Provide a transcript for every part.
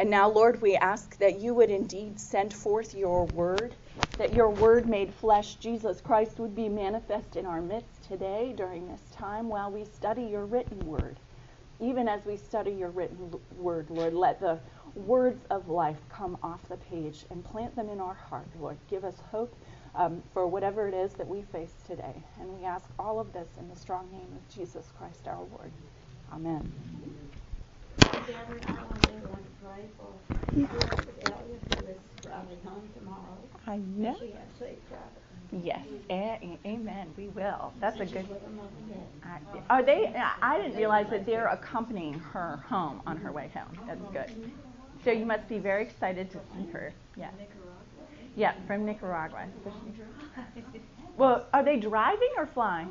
And now, Lord, we ask that you would indeed send forth your word, that your word made flesh, Jesus Christ, would be manifest in our midst today during this time while we study your written word. Even as we study your written word, Lord, let the words of life come off the page and plant them in our heart, Lord. Give us hope um, for whatever it is that we face today. And we ask all of this in the strong name of Jesus Christ our Lord. Amen. I know. Yes, a- amen. We will. That's a good. Are they? I didn't realize that they're accompanying her home on her way home. That's good. So you must be very excited to see her. Yeah. Yeah, from Nicaragua. Well, are they driving or flying?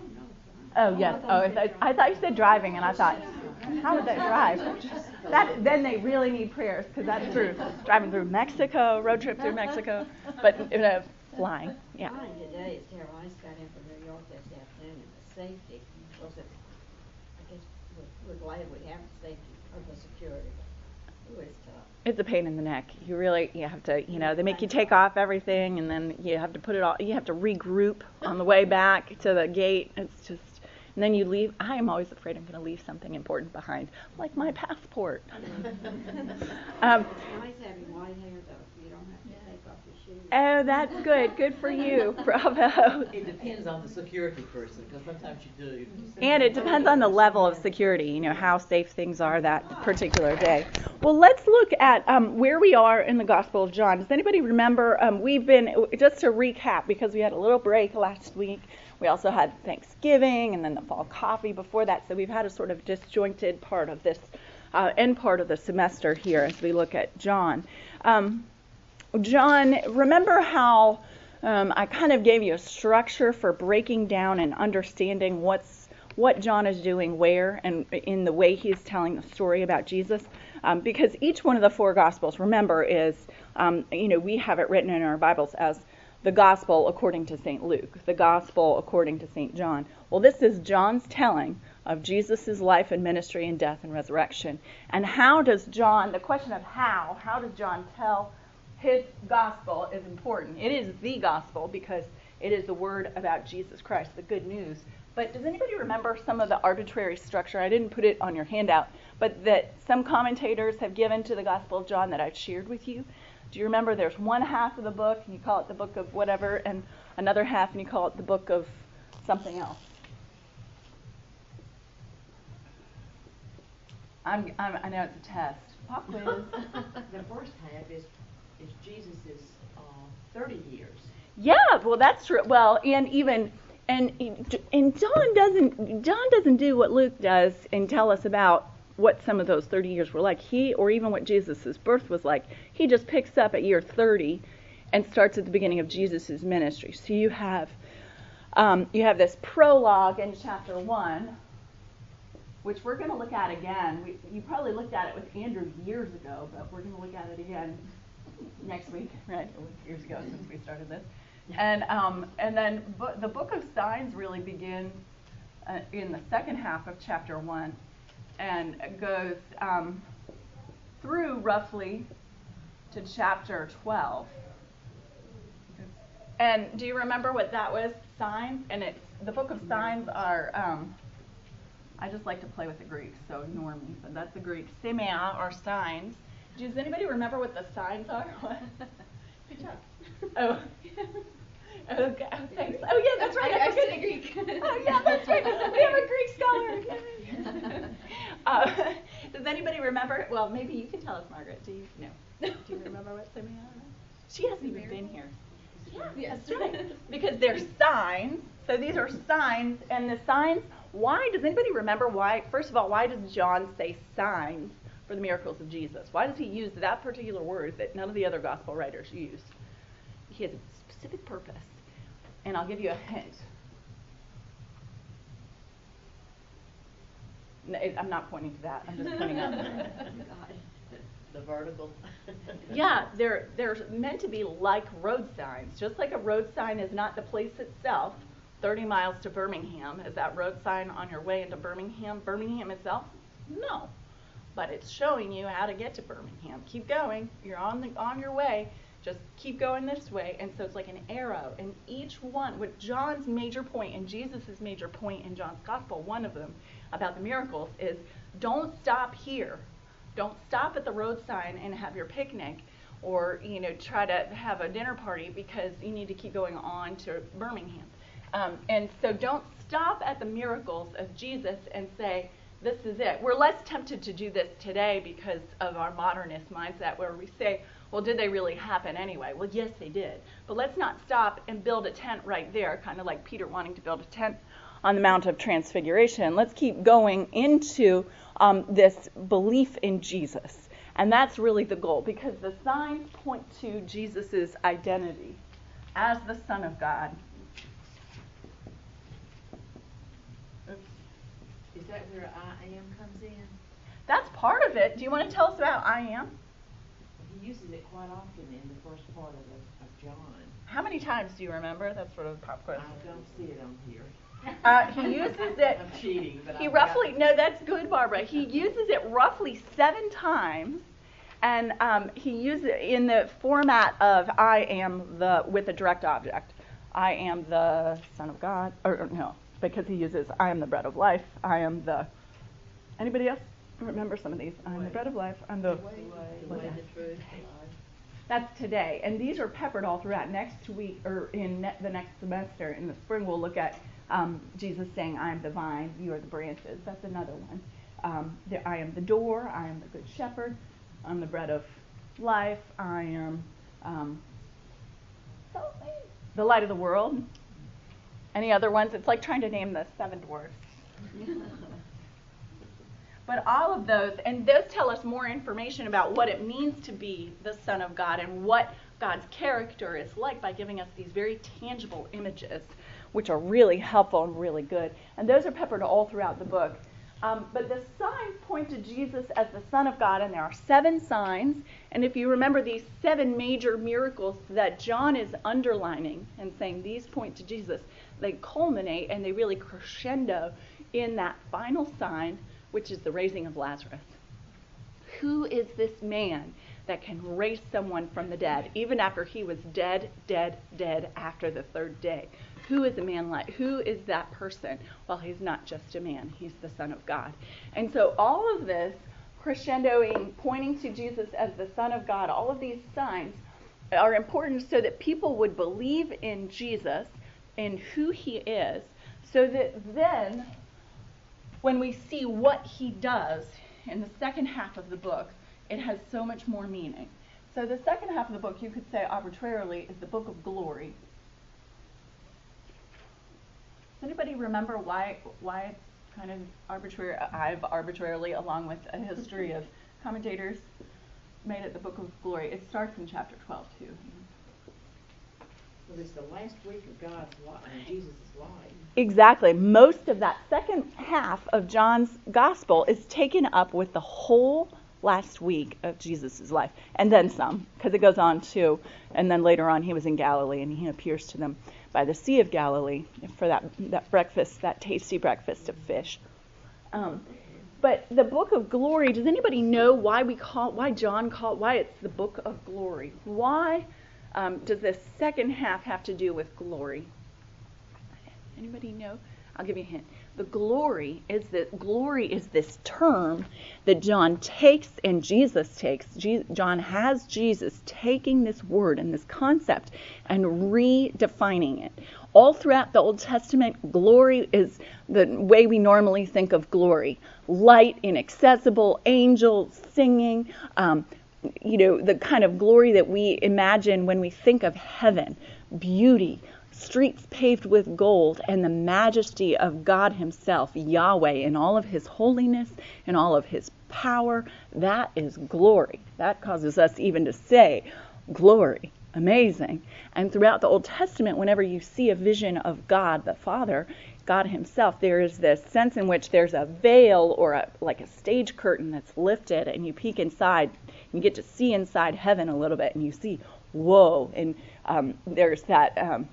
Oh yes. Oh, I, I thought you said driving, and I thought, how would they drive? That then they really need prayers because that's through driving through Mexico, road trip through Mexico, but you know, flying. Yeah. Flying today is terrible. I just got in from New York this afternoon, and the safety was. I guess we're, we're glad we have the safety of the security. But, ooh, it's tough. It's a pain in the neck. You really you have to you know they make you take off everything and then you have to put it all you have to regroup on the way back to the gate. It's just and then you leave. I am always afraid I'm going to leave something important behind, like my passport. um, oh, that's good. Good for you. Bravo. It depends on the security person, because sometimes you do. And it depends on the level of security, you know, how safe things are that particular day. Well, let's look at um, where we are in the Gospel of John. Does anybody remember? Um, we've been, just to recap, because we had a little break last week, we also had Thanksgiving and then the fall coffee before that, so we've had a sort of disjointed part of this uh, end part of the semester here as we look at John. Um, John, remember how um, I kind of gave you a structure for breaking down and understanding what's what John is doing where and in the way he's telling the story about Jesus. Um, because each one of the four Gospels, remember, is, um, you know, we have it written in our Bibles as the Gospel according to St. Luke, the Gospel according to St. John. Well, this is John's telling of Jesus' life and ministry and death and resurrection. And how does John, the question of how, how does John tell his gospel is important. It is the gospel because it is the word about Jesus Christ, the good news. But does anybody remember some of the arbitrary structure? I didn't put it on your handout, but that some commentators have given to the Gospel of John that I've shared with you. Do you remember there's one half of the book, and you call it the book of whatever, and another half, and you call it the book of something else? I'm, I'm, I know it's a test. Pop quiz. The first half is, is Jesus' uh, 30 years. Yeah, well, that's true. Well, and even and and John doesn't John doesn't do what Luke does and tell us about what some of those 30 years were like. He or even what Jesus's birth was like. He just picks up at year 30 and starts at the beginning of Jesus's ministry. So you have um, you have this prologue in chapter one, which we're going to look at again. We, you probably looked at it with Andrew years ago, but we're going to look at it again next week, right? It was years ago since we started this. And um, and then the book of signs really begins uh, in the second half of chapter one, and goes um, through roughly to chapter twelve. And do you remember what that was? Signs, and it's the book of signs are. Um, I just like to play with the Greeks, so ignore me. But that's the Greek semeia or signs. Does anybody remember what the signs are? Good job. Oh. Okay, oh, thanks. Oh, yeah, that's right. I, I studied Greek. Oh, yeah, that's right. We have a Greek scholar. uh, does anybody remember? Well, maybe you can tell us, Margaret. Do you? know? Do you remember what semeia is? She hasn't even been here. Yeah, Yes. that's right. Because they're signs. So these are signs, and the signs. Why does anybody remember why? First of all, why does John say signs for the miracles of Jesus? Why does he use that particular word that none of the other gospel writers use? He has a specific purpose, and I'll give you a hint. No, it- I'm not pointing to that. I'm just pointing up. The vertical. Yeah, they're they're meant to be like road signs. Just like a road sign is not the place itself, 30 miles to Birmingham. Is that road sign on your way into Birmingham? Birmingham itself? No. But it's showing you how to get to Birmingham. Keep going. You're on the on your way. Just keep going this way. And so it's like an arrow. And each one, with John's major point and Jesus' major point in John's gospel, one of them about the miracles is don't stop here. Don't stop at the road sign and have your picnic or you know try to have a dinner party because you need to keep going on to Birmingham. Um, and so don't stop at the miracles of Jesus and say, this is it. We're less tempted to do this today because of our modernist mindset where we say, well, did they really happen anyway? Well, yes, they did. But let's not stop and build a tent right there, kind of like Peter wanting to build a tent on the Mount of Transfiguration. Let's keep going into um, this belief in Jesus. And that's really the goal because the signs point to Jesus' identity as the Son of God. Is that where I am comes in? That's part of it. Do you want to tell us about I am? He uses it quite often in the first part of, the, of John. How many times do you remember? That's sort of a pop quiz. I don't see it on here. Uh, he uses it. I'm cheating, but He I've roughly no, that's good, Barbara. He uses it roughly seven times, and um, he uses it in the format of "I am the" with a direct object. I am the Son of God, or, or no, because he uses "I am the bread of life." I am the. Anybody else remember some of these? I am the bread of life. I'm the. That's today, and these are peppered all throughout. Next week, or in ne- the next semester, in the spring, we'll look at um, Jesus saying, "I am the vine, you are the branches." That's another one. Um, the, I am the door. I am the good shepherd. I'm the bread of life. I am um, the light of the world. Any other ones? It's like trying to name the seven dwarfs. But all of those, and those tell us more information about what it means to be the Son of God and what God's character is like by giving us these very tangible images, which are really helpful and really good. And those are peppered all throughout the book. Um, but the signs point to Jesus as the Son of God, and there are seven signs. And if you remember these seven major miracles that John is underlining and saying these point to Jesus, they culminate and they really crescendo in that final sign, which is the raising of Lazarus. Who is this man that can raise someone from the dead, even after he was dead, dead, dead after the third day? Who is a man like? Who is that person? Well, he's not just a man, he's the Son of God. And so all of this crescendoing, pointing to Jesus as the Son of God, all of these signs are important so that people would believe in Jesus and who he is, so that then when we see what he does in the second half of the book, it has so much more meaning. So the second half of the book, you could say arbitrarily, is the book of glory. Does anybody remember why why it's kind of arbitrary? I've arbitrarily, along with a history of commentators, made it the book of glory. It starts in chapter 12 too. Well, it's the last week of God's life, Jesus' life. Exactly. Most of that second half of John's gospel is taken up with the whole last week of Jesus' life, and then some, because it goes on too. And then later on, he was in Galilee, and he appears to them by the Sea of Galilee for that that breakfast, that tasty breakfast of fish. Um, but the book of glory. Does anybody know why we call why John called why it's the book of glory? Why um, does this second half have to do with glory? Anybody know? I'll give you a hint. The glory is that glory is this term that John takes and Jesus takes. Je- John has Jesus taking this word and this concept and redefining it. All throughout the Old Testament, glory is the way we normally think of glory light, inaccessible, angels singing, um, you know, the kind of glory that we imagine when we think of heaven, beauty, streets paved with gold, and the majesty of God Himself, Yahweh, in all of His holiness and all of His power. That is glory. That causes us even to say, glory. Amazing. And throughout the Old Testament, whenever you see a vision of God the Father, God Himself, there is this sense in which there's a veil or a, like a stage curtain that's lifted, and you peek inside. and You get to see inside heaven a little bit, and you see, whoa. And um, there's that. Um,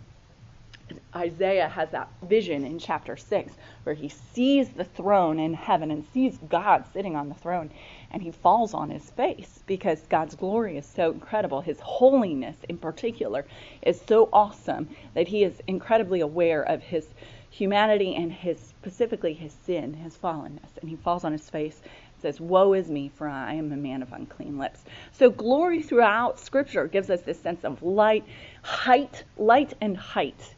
Isaiah has that vision in chapter 6 where he sees the throne in heaven and sees God sitting on the throne. and he falls on his face because God's glory is so incredible. His holiness, in particular, is so awesome that he is incredibly aware of his humanity and his specifically his sin, his fallenness, and he falls on his face and says, "Woe is me, for I am a man of unclean lips." So glory throughout Scripture gives us this sense of light, height, light and height.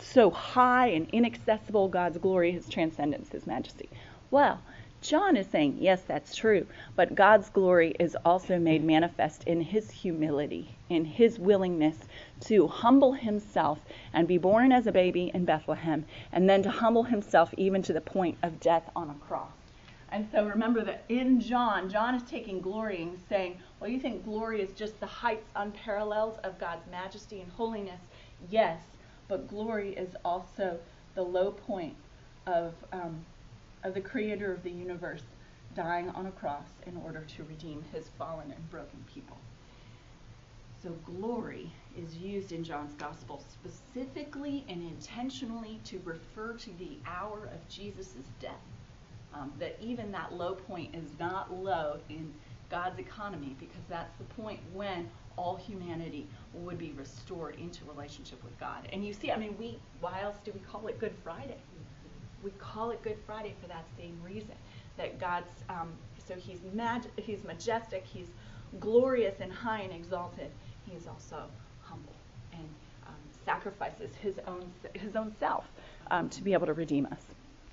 So high and inaccessible, God's glory, His transcendence, His majesty. Well, John is saying, yes, that's true, but God's glory is also made manifest in his humility, in his willingness to humble himself and be born as a baby in Bethlehem, and then to humble himself even to the point of death on a cross. And so remember that in John, John is taking glory and saying, well, you think glory is just the heights unparalleled of God's majesty and holiness? Yes, but glory is also the low point of um, of the creator of the universe dying on a cross in order to redeem his fallen and broken people. So glory is used in John's gospel specifically and intentionally to refer to the hour of Jesus' death. Um, that even that low point is not low in God's economy because that's the point when all humanity would be restored into relationship with God. And you see, I mean, we why else do we call it Good Friday? we call it Good Friday for that same reason. That God's, um, so he's, mag- he's majestic, he's glorious and high and exalted. He's also humble and um, sacrifices his own, his own self um, to be able to redeem us.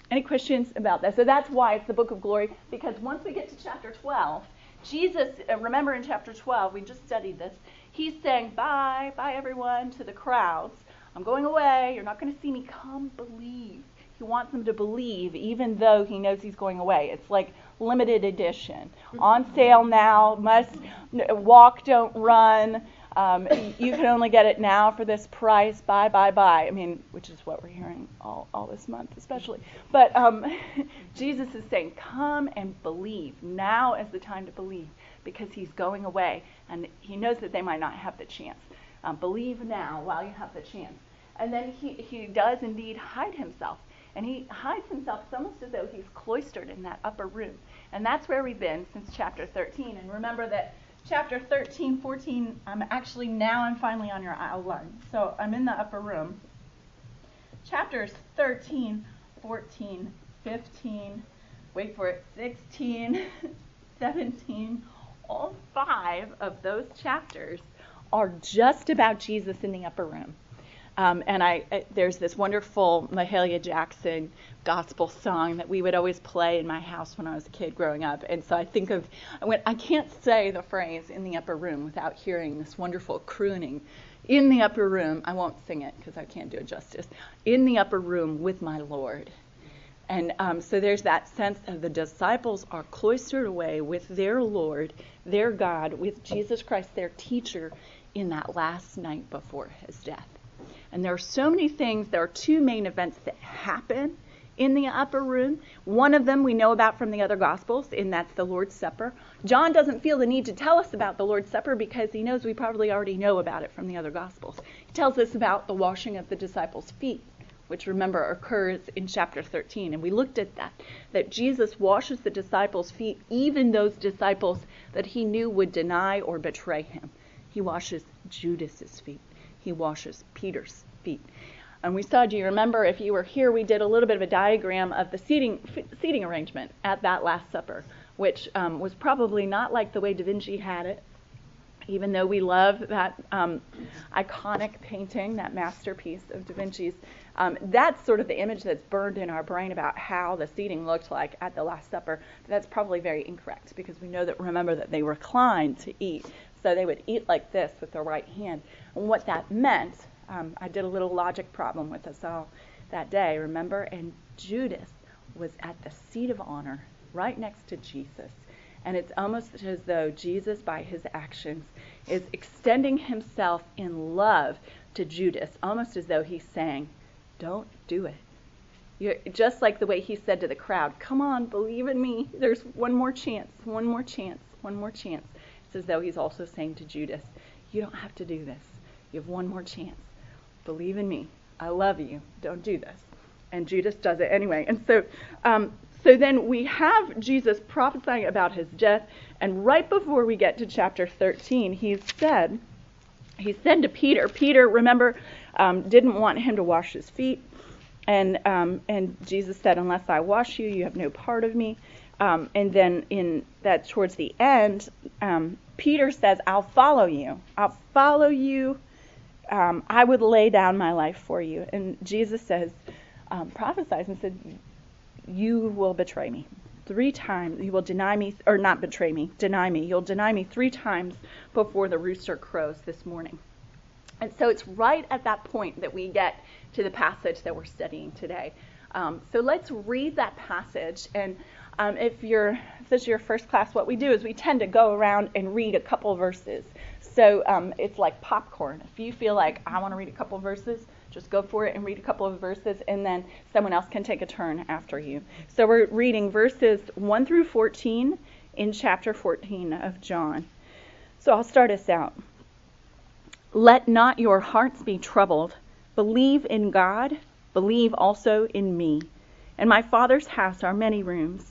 Any questions about that? So that's why it's the book of glory, because once we get to chapter 12, Jesus, uh, remember in chapter 12, we just studied this, he's saying, bye, bye everyone, to the crowds. I'm going away. You're not going to see me. Come believe. He wants them to believe, even though he knows he's going away. It's like limited edition, on sale now. Must walk, don't run. Um, you can only get it now for this price. Buy, buy, buy. I mean, which is what we're hearing all, all this month, especially. But um, Jesus is saying, come and believe. Now is the time to believe because he's going away, and he knows that they might not have the chance. Um, believe now while you have the chance. And then he, he does indeed hide himself. And he hides himself. Almost as though he's cloistered in that upper room. And that's where we've been since chapter 13. And remember that chapter 13, 14, I'm actually now I'm finally on your outline. So I'm in the upper room. Chapters 13, 14, 15, wait for it, 16, 17, all five of those chapters are just about Jesus in the upper room. Um, and I, I, there's this wonderful Mahalia Jackson gospel song that we would always play in my house when I was a kid growing up. And so I think of, when, I can't say the phrase in the upper room without hearing this wonderful crooning. In the upper room, I won't sing it because I can't do it justice. In the upper room with my Lord. And um, so there's that sense of the disciples are cloistered away with their Lord, their God, with Jesus Christ, their teacher, in that last night before his death. And there are so many things. There are two main events that happen in the upper room. One of them we know about from the other Gospels, and that's the Lord's Supper. John doesn't feel the need to tell us about the Lord's Supper because he knows we probably already know about it from the other Gospels. He tells us about the washing of the disciples' feet, which remember occurs in chapter 13. And we looked at that, that Jesus washes the disciples' feet, even those disciples that he knew would deny or betray him. He washes Judas's feet he washes Peter's feet. And we saw, do you remember, if you were here, we did a little bit of a diagram of the seating, seating arrangement at that Last Supper, which um, was probably not like the way Da Vinci had it, even though we love that um, iconic painting, that masterpiece of Da Vinci's. Um, that's sort of the image that's burned in our brain about how the seating looked like at the Last Supper. That's probably very incorrect because we know that, remember, that they reclined to eat. So they would eat like this with their right hand. And what that meant, um, I did a little logic problem with us all that day, remember? And Judas was at the seat of honor right next to Jesus. And it's almost as though Jesus, by his actions, is extending himself in love to Judas, almost as though he's saying, Don't do it. You're, just like the way he said to the crowd, Come on, believe in me. There's one more chance, one more chance, one more chance. It's as though he's also saying to Judas, You don't have to do this. You have one more chance. Believe in me. I love you. Don't do this. And Judas does it anyway. And so, um, So then we have Jesus prophesying about his death, and right before we get to chapter 13, he said, he said to Peter, Peter, remember, um, didn't want him to wash his feet, and um, and Jesus said, unless I wash you, you have no part of me. Um, and then in that towards the end, um, Peter says, I'll follow you. I'll follow you. Um, I would lay down my life for you. And Jesus says, um, prophesies and said, You will betray me three times. You will deny me, or not betray me, deny me. You'll deny me three times before the rooster crows this morning. And so it's right at that point that we get to the passage that we're studying today. Um, so let's read that passage. And um, if you're if this is your first class, what we do is we tend to go around and read a couple verses. So um, it's like popcorn. If you feel like I want to read a couple verses, just go for it and read a couple of verses, and then someone else can take a turn after you. So we're reading verses 1 through 14 in chapter 14 of John. So I'll start us out. Let not your hearts be troubled. Believe in God, believe also in me. In my Father's house are many rooms.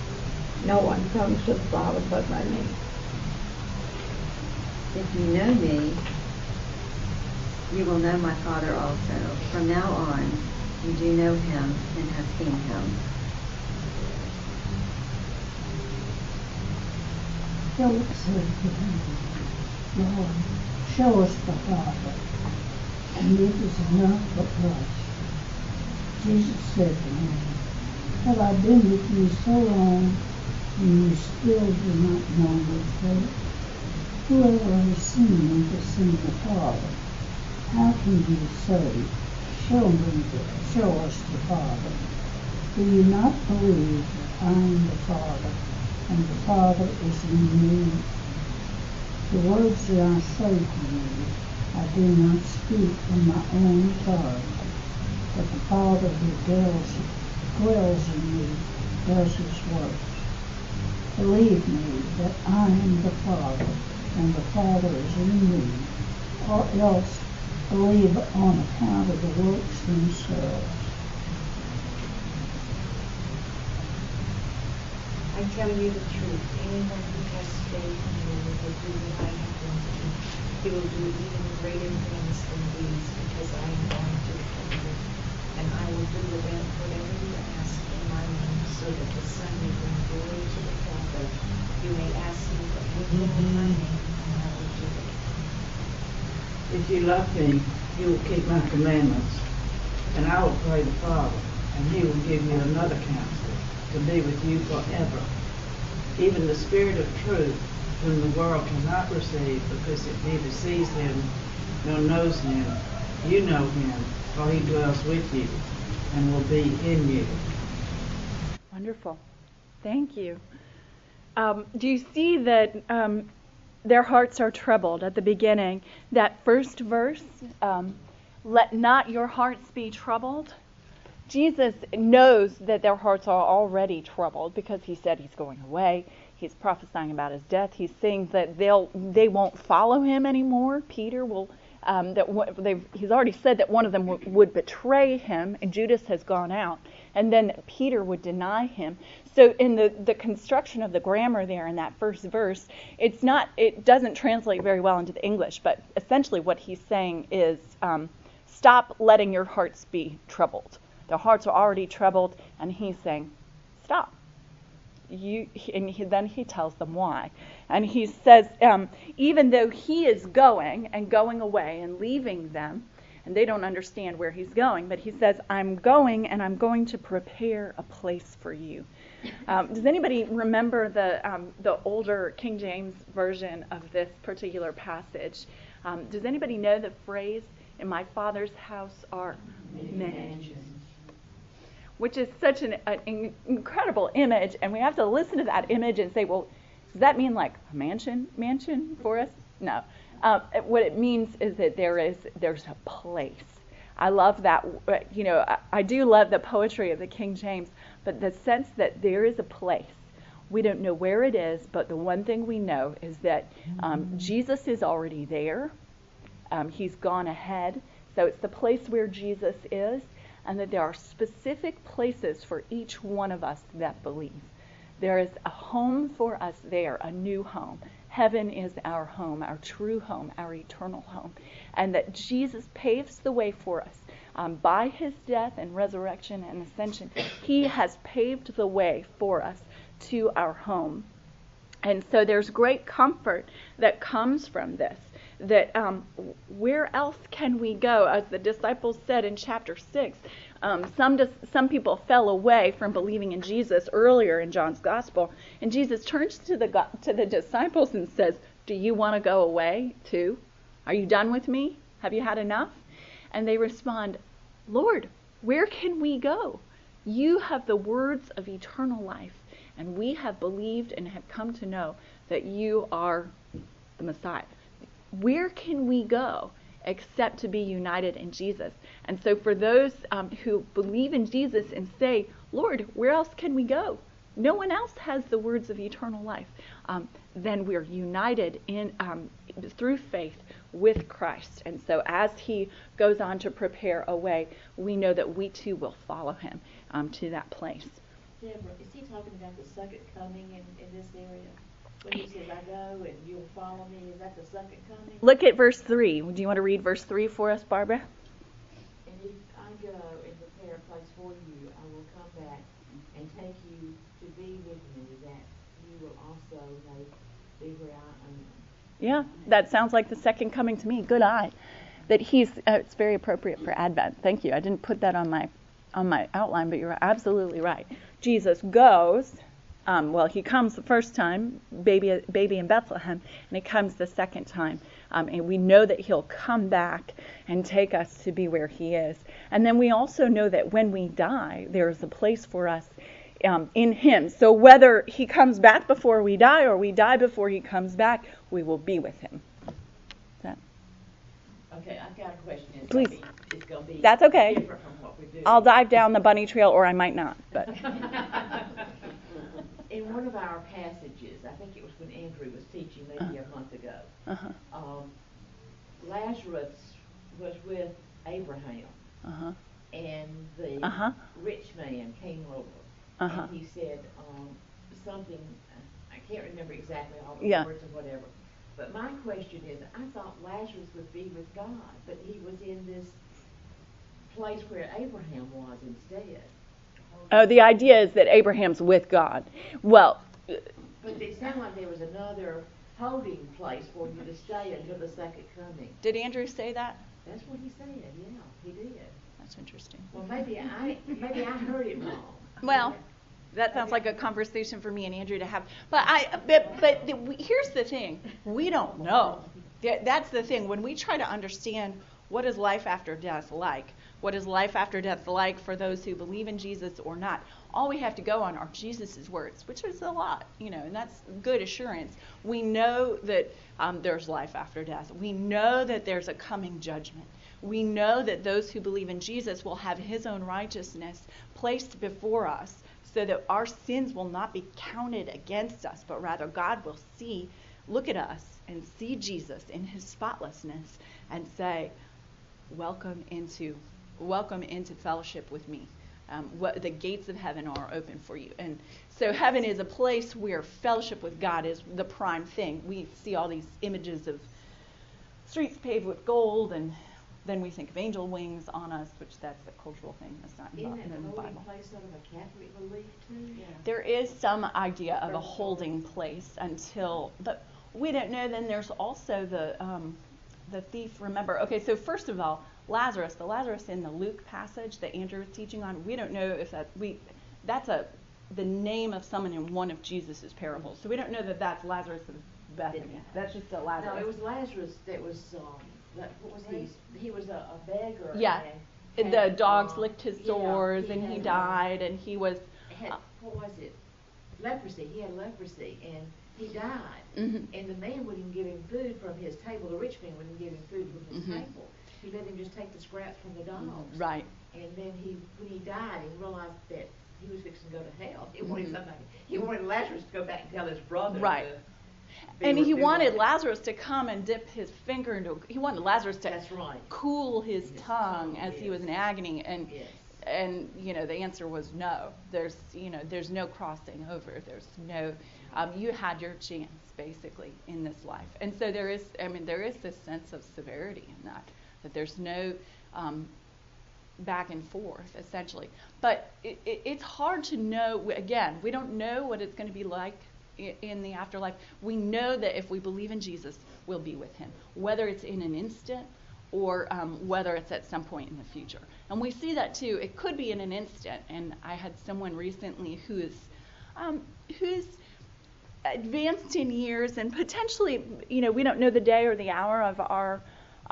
No one comes to the Father but by me. If you know me, you will know my Father also. From now on, you do know him and have seen him. Philip said to him, Lord, show us the Father, and it is enough for us. Jesus said to him, Have I been with you so long, and you still do not know your? Whoever has seen me has seen the Father. How can you say, Show me, the, show us the Father? Do you not believe that I am the Father, and the Father is in me? The words that I say to you, I do not speak in my own authority, but the Father who dwells, dwells in me does his works. Believe me that I am the Father, and the Father is in me, or else believe on account of the works themselves. I tell you the truth, anyone who has faith in me will do what I have done to him. He will do even greater things than these, because I am going to the Father. And I will do whatever you ask in my name, so that the Son may bring glory to the Father. You may ask me for anything in my name, and I will do it. If you love me, you will keep my commandments. And I will pray the Father, and he will give you another counselor to be with you forever. Even the Spirit of truth, whom the world cannot receive because it neither sees him nor knows him. You know him, for he dwells with you and will be in you. Thank you. Um, do you see that um, their hearts are troubled at the beginning? That first verse, um, let not your hearts be troubled. Jesus knows that their hearts are already troubled because he said he's going away. He's prophesying about his death. He's saying that they'll they won't follow him anymore. Peter will. Um, that w- he's already said that one of them w- would betray him, and Judas has gone out, and then Peter would deny him. So in the, the construction of the grammar there in that first verse, it's not it doesn't translate very well into the English, but essentially what he's saying is um, stop letting your hearts be troubled. Their hearts are already troubled, and he's saying, stop. You, and he, then he tells them why. And he says, um, even though he is going and going away and leaving them, and they don't understand where he's going, but he says, I'm going and I'm going to prepare a place for you. Um, does anybody remember the, um, the older King James version of this particular passage? Um, does anybody know the phrase, In my Father's house are many? which is such an, an incredible image, and we have to listen to that image and say, well, does that mean like a mansion, mansion for us? No. Um, what it means is that there is there's a place. I love that. You know, I, I do love the poetry of the King James, but the sense that there is a place. We don't know where it is, but the one thing we know is that um, Jesus is already there. Um, he's gone ahead. So it's the place where Jesus is, and that there are specific places for each one of us that believe. There is a home for us there, a new home. Heaven is our home, our true home, our eternal home. And that Jesus paves the way for us. Um, by his death and resurrection and ascension, he has paved the way for us to our home. And so there's great comfort that comes from this. That um, where else can we go? As the disciples said in chapter 6, um, some, dis- some people fell away from believing in Jesus earlier in John's gospel. And Jesus turns to the, go- to the disciples and says, Do you want to go away too? Are you done with me? Have you had enough? And they respond, Lord, where can we go? You have the words of eternal life, and we have believed and have come to know that you are the Messiah. Where can we go except to be united in Jesus? And so, for those um, who believe in Jesus and say, Lord, where else can we go? No one else has the words of eternal life. Um, then we're united in um, through faith with Christ. And so, as He goes on to prepare a way, we know that we too will follow Him um, to that place. Deborah, is he talking about the second coming in, in this area? When he says, I go and you'll follow me, is that the second coming? Look at verse 3. Do you want to read verse 3 for us, Barbara? And if I go and prepare a place for you, I will come back and take you to be with me, that you will also may be where I am. Yeah, that sounds like the second coming to me. Good eye. That he's uh, it's very appropriate for Advent. Thank you. I didn't put that on my on my outline, but you're absolutely right. Jesus goes. Um, well, he comes the first time, baby, baby in Bethlehem, and he comes the second time, um, and we know that he'll come back and take us to be where he is. And then we also know that when we die, there is a place for us um, in him. So whether he comes back before we die or we die before he comes back, we will be with him. That, Okay, I've got a question. It's Please. Gonna be, gonna be That's okay. from what we do. I'll dive down the bunny trail, or I might not. But In one of our passages, I think it was when Andrew was teaching maybe a month ago, uh-huh, um, Lazarus was with Abraham, uh-huh, and the uh-huh, rich man came over, uh-huh. and he said um, something. I can't remember exactly all the Yeah. words or whatever. But my question is, I thought Lazarus would be with God, but he was in this place where Abraham was instead. Oh, the idea is that Abraham's with God. Well, But it sounded like there was another holding place for you to stay until the second coming. did Andrew say that? That's what he said. Yeah, he did. That's interesting. Well, maybe I maybe I heard it wrong. Well, that sounds like a conversation for me and Andrew to have. But I, but, but the, we, here's the thing: we don't know. That's the thing. When we try to understand what is life after death like, what is life after death like for those who believe in Jesus or not, all we have to go on are Jesus' words, which is a lot, you know, and that's good assurance. We know that um, there's life after death. We know that there's a coming judgment. We know that those who believe in Jesus will have his own righteousness placed before us so that our sins will not be counted against us, but rather God will see, look at us and see Jesus in his spotlessness and say, welcome into welcome into fellowship with me. Um, what the gates of heaven are open for you. And so heaven is a place where fellowship with God is the prime thing. We see all these images of streets paved with gold and then we think of angel wings on us, which that's a cultural thing. That's not in the holding Bible. place sort of a Catholic belief too? Yeah. There is some idea of a holding place until, but we don't know. Then there's also the um, the thief. Remember, okay. So first of all, Lazarus, the Lazarus in the Luke passage that Andrew was teaching on. We don't know if that we that's a the name of someone in one of Jesus's parables. So we don't know that that's Lazarus of Bethany. That's just a Lazarus. No, it was Lazarus that was. Um, that, what was he? He was a, a beggar. Yeah. And the had, dogs uh, licked his yeah, sores and he had, uh, died and he was Had, what was it? Leprosy. He had leprosy and he died. Mhm. And the man wouldn't give him food from his table. The rich man wouldn't give him food from his Mhm. table. He let him just take the scraps from the dogs. right. And then he, when he died, he realized that he was fixing to go to hell. He wanted Mhm. somebody. He wanted Lazarus to go back and tell his brother. Right. to And he wanted Lazarus to come and dip his finger into. He wanted Lazarus to That's right. cool his His tongue tongue, as he was in agony, and Yes. and you know the answer was no. There's you know there's no crossing over. There's no. Um, you had your chance basically in this life, and so there is. I mean there is this sense of severity in that that there's no. Um, back and forth essentially. But it, it, it's hard to know again we don't know what it's going to be like i- in the afterlife. We know that if we believe in jesus we'll be with him whether it's in an instant or um, whether it's at some point in the future. And we see that too. It could be in an instant. And i had someone recently who's um, who's advanced in years and potentially, you know, we don't know the day or the hour of our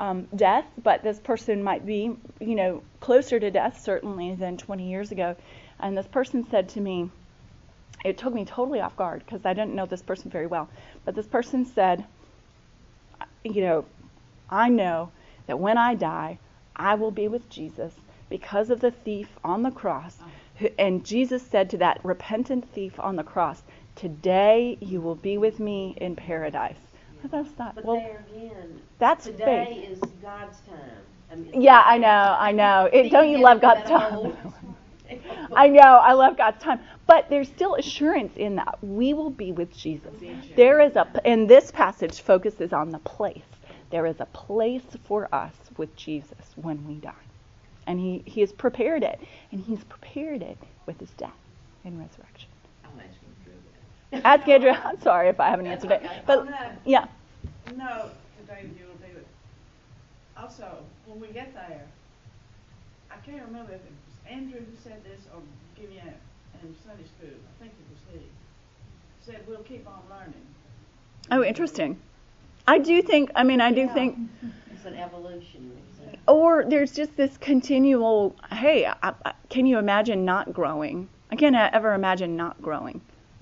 um, death, but this person might be, you know, closer to death certainly than 20 years ago. And this person said to me, it took me totally off guard because I didn't know this person very well, but this person said, you know, I know that when I die, I will be with Jesus because of the thief on the cross. And Jesus said to that repentant thief on the cross, Today you will be with me in paradise. I just thought, But well, there again, that's today faith. is God's time. I mean, Yeah, I know, I know. It, don't you love God's time? I know, I love God's time. But there's still assurance in that. We will be with Jesus. There is a, and this passage focuses on the place. There is a place for us with Jesus when we die. And he, he has prepared it. And he's prepared it with his death and resurrection. I'm asking Drew that. Ask Andrew. I'm sorry if I haven't answered it. But, On that yeah. No, today you will be with. Also, when we get there, I can't remember if it was Andrew who said this or Gideon in Sunday school. I think it was he. Said we'll keep on learning. Oh, interesting. I do think, I mean, I do think, It's an evolution. It's or there's just this continual, hey, I, I, can you imagine not growing? I can't uh, ever imagine not growing.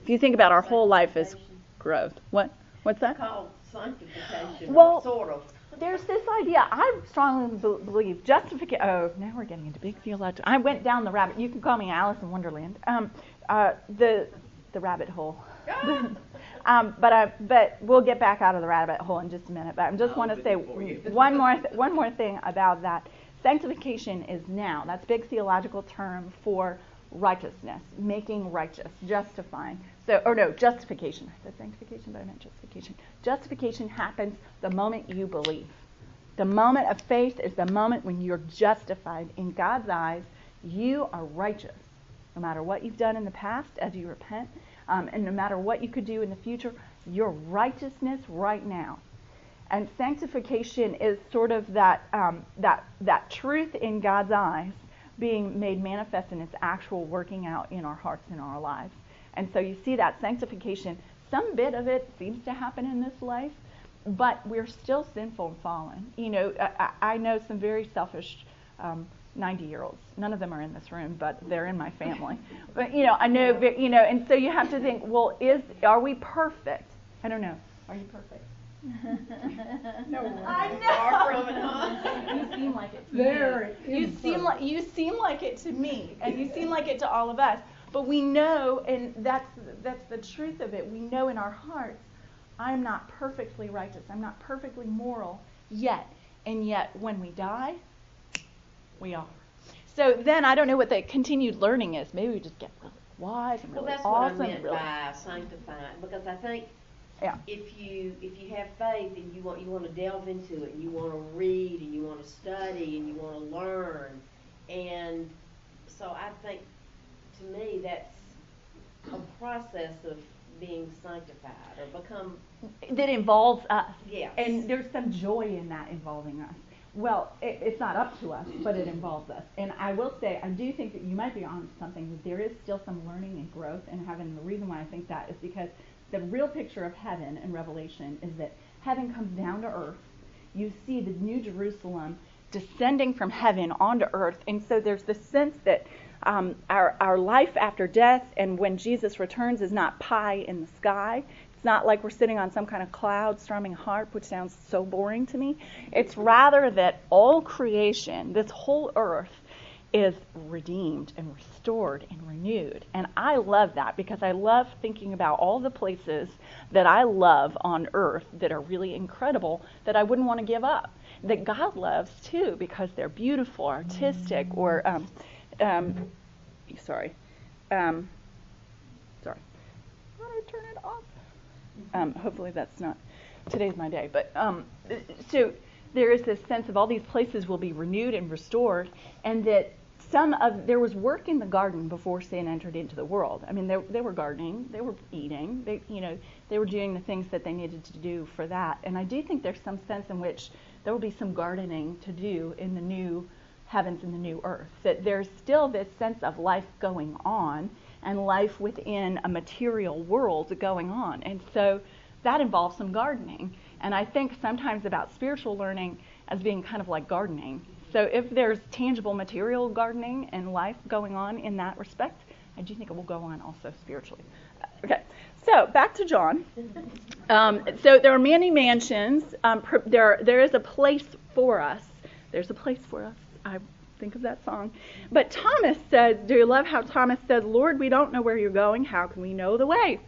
If you think about our whole life as growth. What? What's that? called sanctification, Well- sort of. There's this idea. I strongly be- believe justification. Oh, now we're getting into big theological. I went down the rabbit. You can call me Alice in Wonderland. Um, uh, the the rabbit hole. um, but I, but we'll get back out of the rabbit hole in just a minute. But I just want to say one more th- one more thing about that. Sanctification is now. That's big theological term for righteousness, making righteous, justifying. So, or no, justification. I said sanctification, but I meant justification. Justification happens the moment you believe. The moment of faith is the moment when you're justified in God's eyes. You are righteous, no matter what you've done in the past as you repent, um, and no matter what you could do in the future. Your righteousness right now and sanctification is sort of that um, that that truth in God's eyes being made manifest in its actual working out in our hearts and our lives. And so you see that sanctification. Some bit of it seems to happen in this life, but we're still sinful and fallen. You know, I, I I know some very selfish. Um, 90 year olds. None of them are in this room, but they're in my family. But you know, I know, you know, and so you have to think, well, is are we perfect? I don't know. Are you perfect? No, I far know. from it, huh? You seem like it to me. You seem like you seem like it to me, and you seem like it to all of us. But we know, and that's that's the truth of it. We know in our hearts, I'm not perfectly righteous. I'm not perfectly moral yet, and yet when we die, we are. So then I don't know what the continued learning is. Maybe we just get really wise and Well, really that's awesome. what I meant really, by sanctifying, because I think yeah. if you if you have faith and you want you want to delve into it and you want to read and you want to study and you want to learn and so I think to me that's a process of being sanctified or become that involves us. Yes. And there's some joy in that involving us. Well, it, it's not up to us, but it involves us. And I will say, I do think that you might be on something. That there is still some learning and growth in heaven. The reason why I think that is because the real picture of heaven in Revelation is that heaven comes down to earth. You see the New Jerusalem descending from heaven onto earth. And so there's this sense that um, our, our life after death and when Jesus returns is not pie in the sky. It's not like we're sitting on some kind of cloud strumming a harp, which sounds so boring to me. It's rather that all creation, this whole earth, is redeemed and restored and renewed. And I love that because I love thinking about all the places that I love on earth that are really incredible that I wouldn't want to give up. That God loves too because they're beautiful, artistic, or um, um, sorry, um, sorry. Turn it off? Um, hopefully that's not today's my day. But um, so there is this sense of all these places will be renewed and restored, and that some of there was work in the garden before sin entered into the world. I mean, they, they were gardening, they were eating, they you know they were doing the things that they needed to do for that. And I do think there's some sense in which there will be some gardening to do in the new heavens and the new earth. That there's still this sense of life going on and life within a material world going on. And so that involves some gardening. And I think sometimes about spiritual learning as being kind of like gardening. So if there's tangible material gardening and life going on in that respect, I do think it will go on also spiritually. Okay, so back to John. Um, so there are many mansions. Um, there, there is a place for us. There's a place for us. I think of that song. But Thomas said, Do you love how Thomas said, Lord, we don't know where you're going. How can we know the way?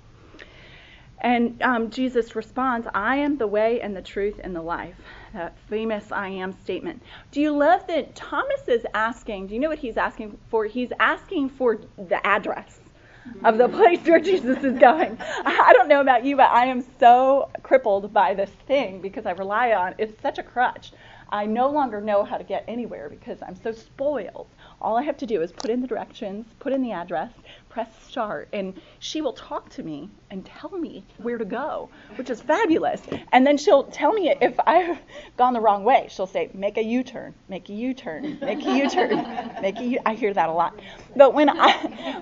And um, Jesus responds, I am the way and the truth and the life. That famous I am statement. Do you love that Thomas is asking? Do you know what he's asking for? He's asking for the address of the place where Jesus is going. I don't know about you, but I am so crippled by this thing because I rely on it's such a crutch. I no longer know how to get anywhere because I'm so spoiled. All I have to do is put in the directions, put in the address, press start, and she will talk to me and tell me where to go, which is fabulous. And then she'll tell me if I've gone the wrong way. She'll say, "Make a U-turn, make a U-turn, make a U-turn, make a U." I hear that a lot. But when I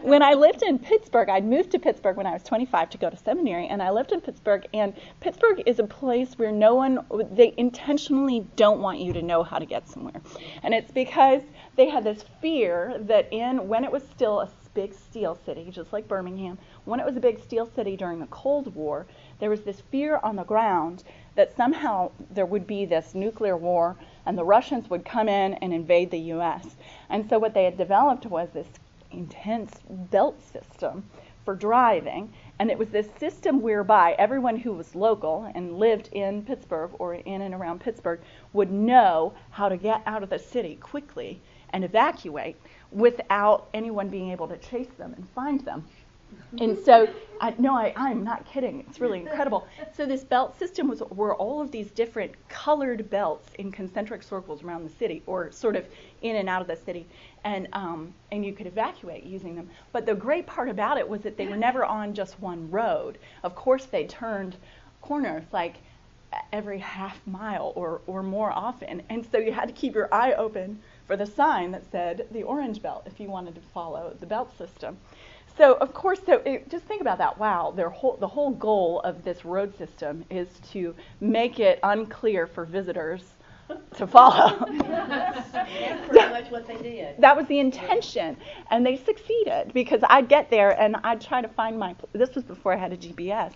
when I lived in Pittsburgh, I'd moved to Pittsburgh when I was 25 to go to seminary, and I lived in Pittsburgh. And Pittsburgh is a place where no one they intentionally don't want you to know how to get somewhere, and it's because they had this fear that in when it was still a big steel city, just like Birmingham, when it was a big steel city during the Cold War, there was this fear on the ground that somehow there would be this nuclear war and the Russians would come in and invade the U.S. And so what they had developed was this intense belt system for driving. And it was this system whereby everyone who was local and lived in Pittsburgh or in and around Pittsburgh would know how to get out of the city quickly and evacuate without anyone being able to chase them and find them. And so, I, no, I, I'm not kidding. It's really incredible. So this belt system was were all of these different colored belts in concentric circles around the city, or sort of in and out of the city, and um, and you could evacuate using them. But the great part about it was that they were never on just one road. Of course, they turned corners like every half mile or or more often, and so you had to keep your eye open for the sign that said the orange belt if you wanted to follow the belt system. So of course, so it, just think about that. Wow, their whole, the whole goal of this road system is to make it unclear for visitors to follow. That's pretty much what they did. That was the intention, and they succeeded because I'd get there and I'd try to find my. This was before I had a GPS,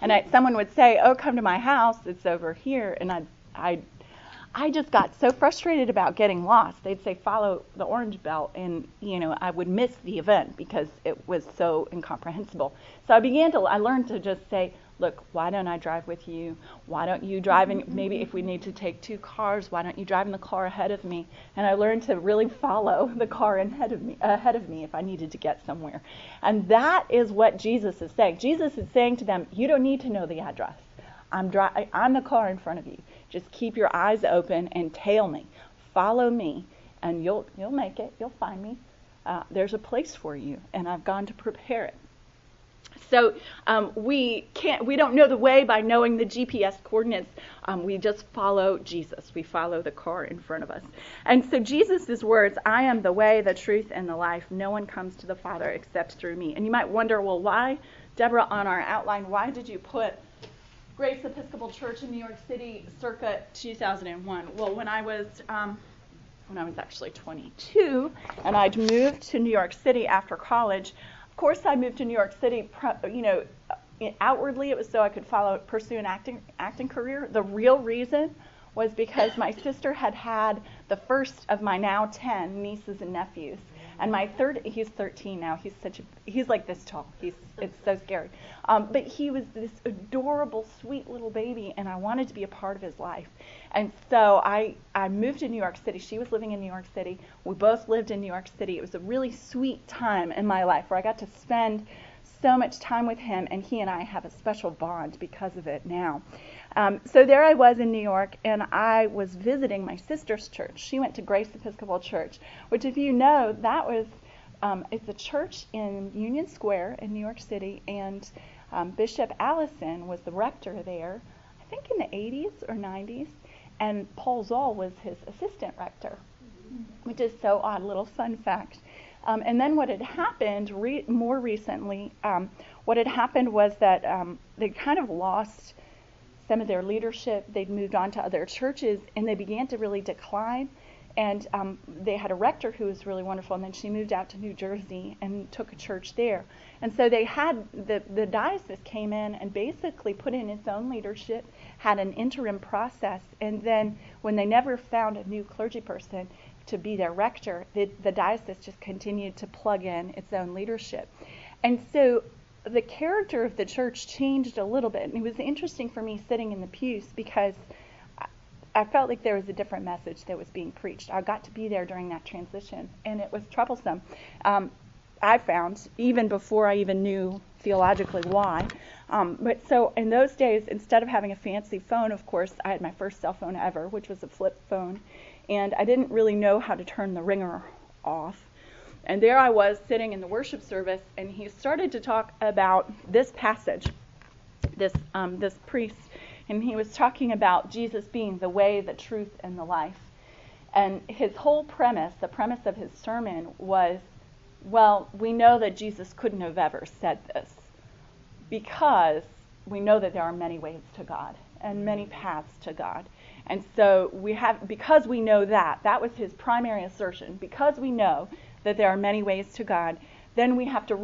and I, someone would say, "Oh, come to my house. It's over here," and I'd I'd I just got so frustrated about getting lost. They'd say follow the orange belt, and you know I would miss the event because it was so incomprehensible. So I began to, I learned to just say, look, why don't I drive with you? Why don't you drive in? Maybe if we need to take two cars, why don't you drive in the car ahead of me? And I learned to really follow the car ahead of me, ahead of me if I needed to get somewhere. And that is what Jesus is saying. Jesus is saying to them, you don't need to know the address. I'm, dri- I'm the car in front of you. Just keep your eyes open and tail me. Follow me, and you'll you'll make it. You'll find me. Uh, there's a place for you, and I've gone to prepare it. So um, we can't, we don't know the way by knowing the GPS coordinates. Um, we just follow Jesus. We follow the car in front of us. And so Jesus' words, "I am the way, the truth, and the life. No one comes to the Father except through me." And you might wonder, well, why, Deborah, on our outline, why did you put Grace Episcopal Church in New York City circa 2001. Well, when I was um, when I was actually 22, and I'd moved to New York City after college. Of course, I moved to New York City, you know, outwardly it was so I could follow pursue an acting acting career. The real reason was because my sister had had the first of my now 10 nieces and nephews. And my third, he's 13 now. He's such a, he's like this tall. He's, it's so scary. Um, but he was this adorable, sweet little baby, and I wanted to be a part of his life. And so I, I moved to New York City. She was living in New York City. We both lived in New York City. It was a really sweet time in my life where I got to spend so much time with him, and he and I have a special bond because of it now. Um, so there I was in New York, and I was visiting my sister's church. She went to Grace Episcopal Church, which, if you know, that was um, it's a church in Union Square in New York City, and um, Bishop Allison was the rector there. I think in the 80s or 90s, and Paul Zahl was his assistant rector, which is so odd. A little fun fact. Um, and then what had happened re- more recently, um, what had happened was that um, they kind of lost some of their leadership. They'd moved on to other churches, and they began to really decline. And um, they had a rector who was really wonderful, and then she moved out to New Jersey and took a church there. And so they had the the diocese came in and basically put in its own leadership, had an interim process, and then when they never found a new clergy person to be their rector, the, the diocese just continued to plug in its own leadership. And so the character of the church changed a little bit. And it was interesting for me sitting in the pews because I felt like there was a different message that was being preached. I got to be there during that transition, and it was troublesome. Um, I found even before I even knew theologically why. Um, but so in those days, instead of having a fancy phone, of course, I had my first cell phone ever, which was a flip phone, and I didn't really know how to turn the ringer off. And there I was sitting in the worship service, and he started to talk about this passage, this um, this priest, and he was talking about Jesus being the way, the truth, and the life. And his whole premise, the premise of his sermon, was, well, we know that Jesus couldn't have ever said this because we know that there are many ways to God and many paths to God. And so we have, because we know that, that was his primary assertion, because we know that there are many ways to God, then we have to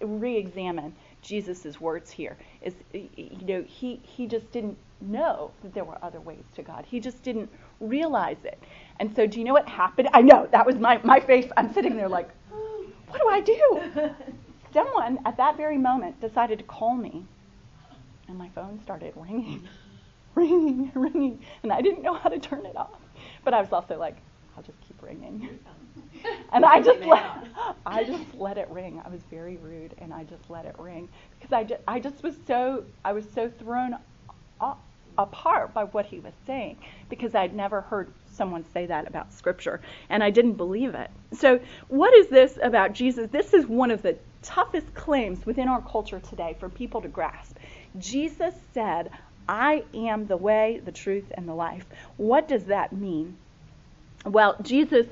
re-examine Jesus' words here. Is you know he he just didn't know that there were other ways to God. He just didn't realize it. And so, do you know what happened? I know that was my my face. I'm sitting there like, what do I do? Someone at that very moment decided to call me, and my phone started ringing, ringing, ringing, and I didn't know how to turn it off. But I was also like, I'll just keep ringing. and I just let I just let it ring. I was very rude, and I just let it ring because I just, I just was so I was so thrown apart by what he was saying because I'd never heard someone say that about Scripture, and I didn't believe it. So, what is this about Jesus? This is one of the toughest claims within our culture today for people to grasp. Jesus said, I am the way, the truth, and the life. What does that mean? Well, Jesus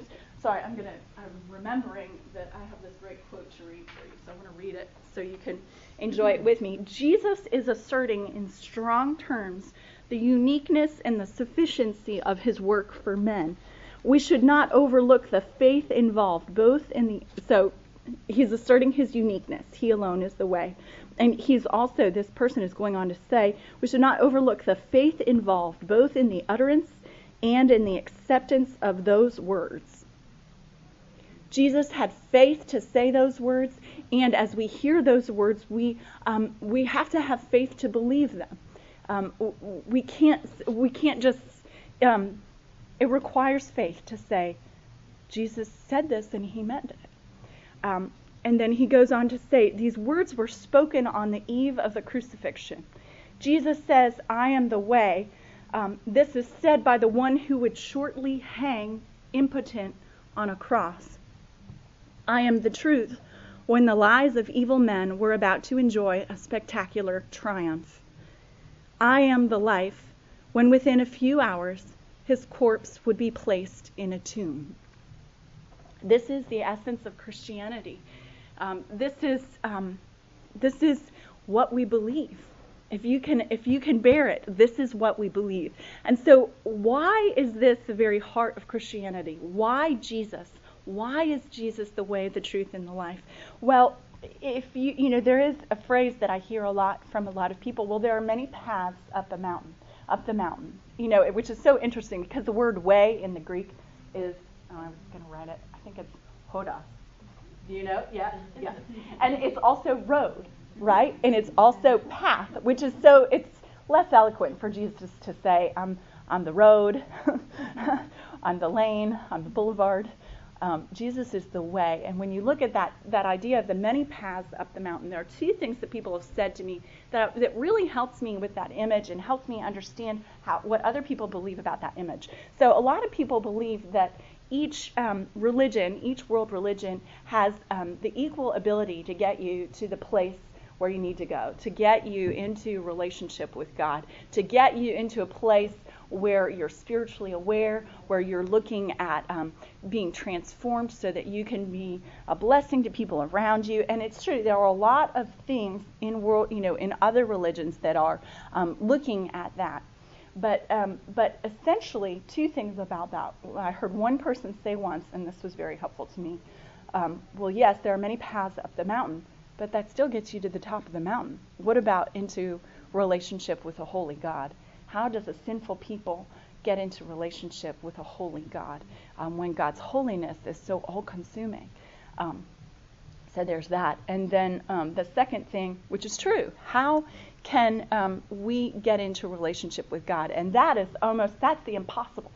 sorry, I'm gonna. I'm remembering that I have this great quote to read for you, so I'm gonna read it so you can enjoy it with me. Jesus is asserting in strong terms the uniqueness and the sufficiency of his work for men. We should not overlook the faith involved, both in the so he's asserting his uniqueness. He alone is the way. And he's also, this person is going on to say, we should not overlook the faith involved, both in the utterance and in the acceptance of those words. Jesus had faith to say those words, and as we hear those words, we um, we have to have faith to believe them. Um, we can't we can't just. Um, it requires faith to say, Jesus said this and he meant it. Um, and then he goes on to say, these words were spoken on the eve of the crucifixion. Jesus says, I am the way. Um, this is said by the one who would shortly hang impotent on a cross. I am the truth, when the lies of evil men were about to enjoy a spectacular triumph. I am the life, when within a few hours his corpse would be placed in a tomb. This is the essence of Christianity. Um, this is um, this is what we believe. If you can if you can bear it, this is what we believe. And so why is this the very heart of Christianity? Why Jesus? Why is Jesus the way, the truth, and the life? Well, if you you know there is a phrase that I hear a lot from a lot of people. Well, there are many paths up the mountain, up the mountain. You know, which is so interesting because the word way in the Greek is oh, I was going to write it. I think it's hodos. Do you know? Yeah, yeah. And it's also road, right? And it's also path, which is so it's less eloquent for Jesus to say, "I'm I'm the road, I'm the lane, I'm the boulevard." Um, Jesus is the way. And when you look at that, that idea of the many paths up the mountain, there are two things that people have said to me that, that really helps me with that image and helps me understand how, what other people believe about that image. So a lot of people believe that each um, religion, each world religion, has um, the equal ability to get you to the place where you need to go, to get you into relationship with God, to get you into a place where you're spiritually aware, where you're looking at um, being transformed so that you can be a blessing to people around you. And it's true, there are a lot of things in world, you know, in other religions that are um, looking at that. But um, but essentially, two things about that. I heard one person say once, and this was very helpful to me. Um, well, yes, there are many paths up the mountain, but that still gets you to the top of the mountain. What about into relationship with a holy God? How does a sinful people get into relationship with a holy God um, when God's holiness is so all consuming? Um, so there's that. And then um, the second thing, which is true, how can um, we get into relationship with God? And that is almost, that's the impossible.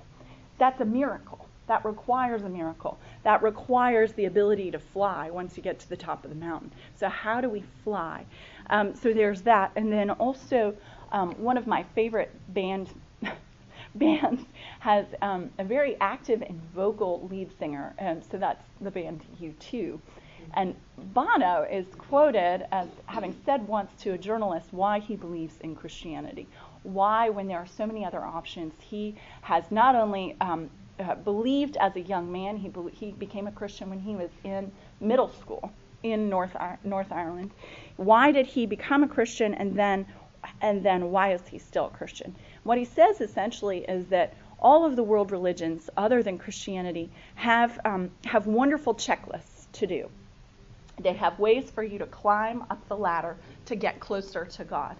That's a miracle. That requires a miracle. That requires the ability to fly once you get to the top of the mountain. So, how do we fly? Um, so, there's that. And then also, um, one of my favorite band bands has um, a very active and vocal lead singer, and so that's the band U2. And Bono is quoted as having said once to a journalist why he believes in Christianity. Why, when there are so many other options, he has not only um, uh, believed as a young man, he, be- he became a Christian when he was in middle school in North, North Ireland. Why did he become a Christian and then and then why is he still a Christian? What he says essentially is that all of the world religions, other than Christianity, have um, have wonderful checklists to do. They have ways for you to climb up the ladder to get closer to God,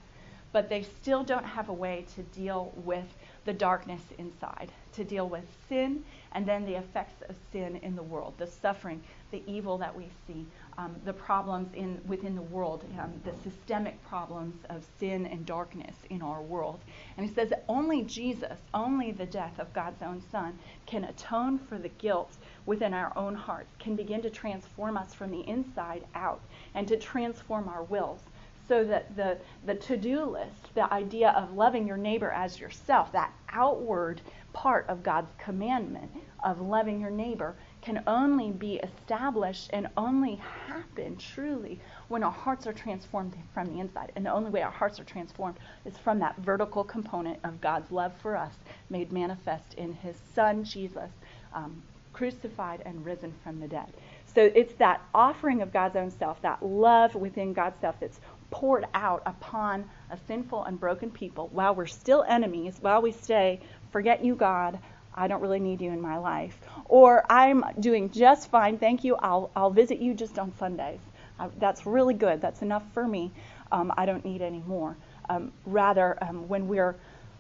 but they still don't have a way to deal with the darkness inside, to deal with sin and then the effects of sin in the world, the suffering, the evil that we see, um, the problems in within the world, um, the systemic problems of sin and darkness in our world. And he says that only Jesus, only the death of God's own Son, can atone for the guilt within our own hearts, can begin to transform us from the inside out, and to transform our wills. So that the, the to do list, the idea of loving your neighbor as yourself, that outward part of God's commandment of loving your neighbor, can only be established and only happen truly when our hearts are transformed from the inside. And the only way our hearts are transformed is from that vertical component of God's love for us made manifest in His Son, Jesus, um, crucified and risen from the dead. So it's that offering of God's own self, that love within God's self that's poured out upon a sinful and broken people while we're still enemies, while we stay, forget you, God, I don't really need you in my life. Or I'm doing just fine, thank you. I'll, I'll visit you just on Sundays. I, that's really good. That's enough for me. Um, I don't need any more. Um, rather, um, when we're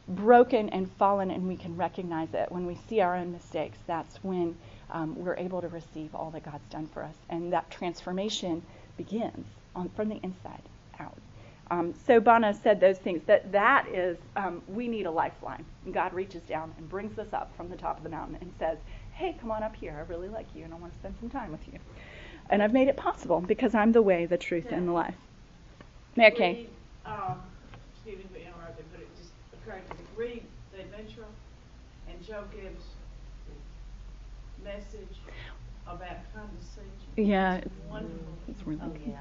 broken and fallen and we can recognize it, when we see our own mistakes, that's when um, we're able to receive all that God's done for us. And that transformation begins on, from the inside out. Um, so Bono said those things. That that is, um, we need a lifeline. And God reaches down and brings us up from the top of the mountain and says, "Hey, come on up here. I really like you, and I want to spend some time with you." And I've made it possible because I'm the way, the truth, and the life. Mary Kay. Um, excuse me for interrupting, but it just occurred to me. Read the adventure and Joe Gibbs' message about condescension. Yeah, it's it's, wonderful. it's really. Oh, yeah.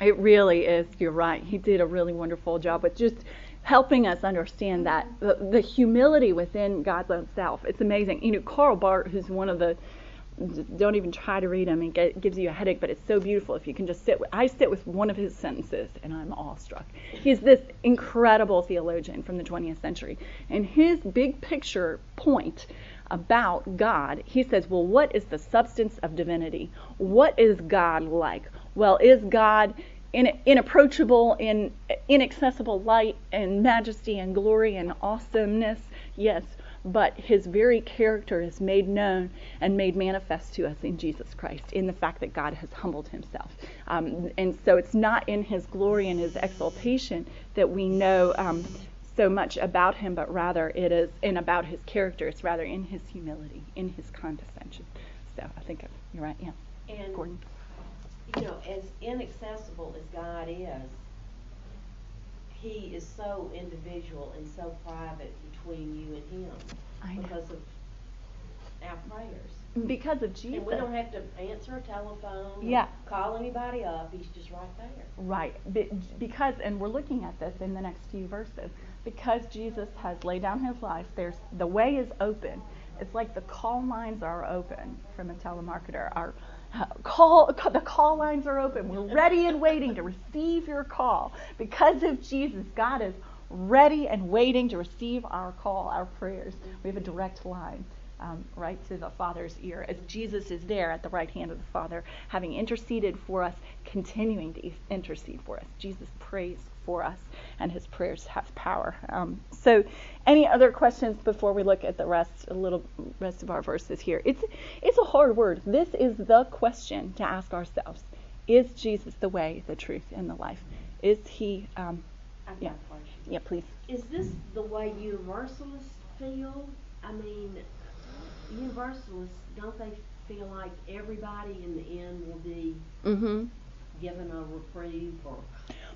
It really is. You're right. He did a really wonderful job with just helping us understand that the, the humility within God's own self. It's amazing. You know, Karl Barth, who's one of the don't even try to read him; It gives you a headache, but it's so beautiful if you can just sit. With, I sit with one of his sentences, and I'm awestruck. He's this incredible theologian from the 20th century, and his big picture point about God, he says, well, what is the substance of divinity? What is God like? Well, is God in, inapproachable in inaccessible light and majesty and glory and awesomeness? Yes but his very character is made known and made manifest to us in Jesus Christ, in the fact that God has humbled himself. Um, and so it's not in his glory and his exaltation that we know um, so much about him, but rather it is in about his character. It's rather in his humility, in his condescension. So I think you're right, yeah. And, Gordon. You know, as inaccessible as God is, he is so individual and so private between you and him I know. because of our prayers. Because of Jesus. And we don't have to answer a telephone, Yeah. call anybody up. He's just right there. Right. Be- Because, and we're looking at this in the next few verses, because Jesus has laid down his life, there's the way is open. It's like the call lines are open from a telemarketer. Our call, the call lines are open. We're ready and waiting to receive your call. Because of Jesus, God is ready and waiting to receive our call, our prayers. We have a direct line. Um, right to the Father's ear, as Jesus is there at the right hand of the Father, having interceded for us, continuing to intercede for us. Jesus prays for us, and his prayers have power. Um, so, any other questions before we look at the rest, a little rest of our verses here? It's it's a hard word. This is the question to ask ourselves: Is Jesus the way, the truth, and the life? Is he? Um, I've yeah. got a question. Yeah, please. Is this the way universalists feel? I mean, universalists, don't they feel like everybody in the end will be Mm-hmm. given a reprieve or?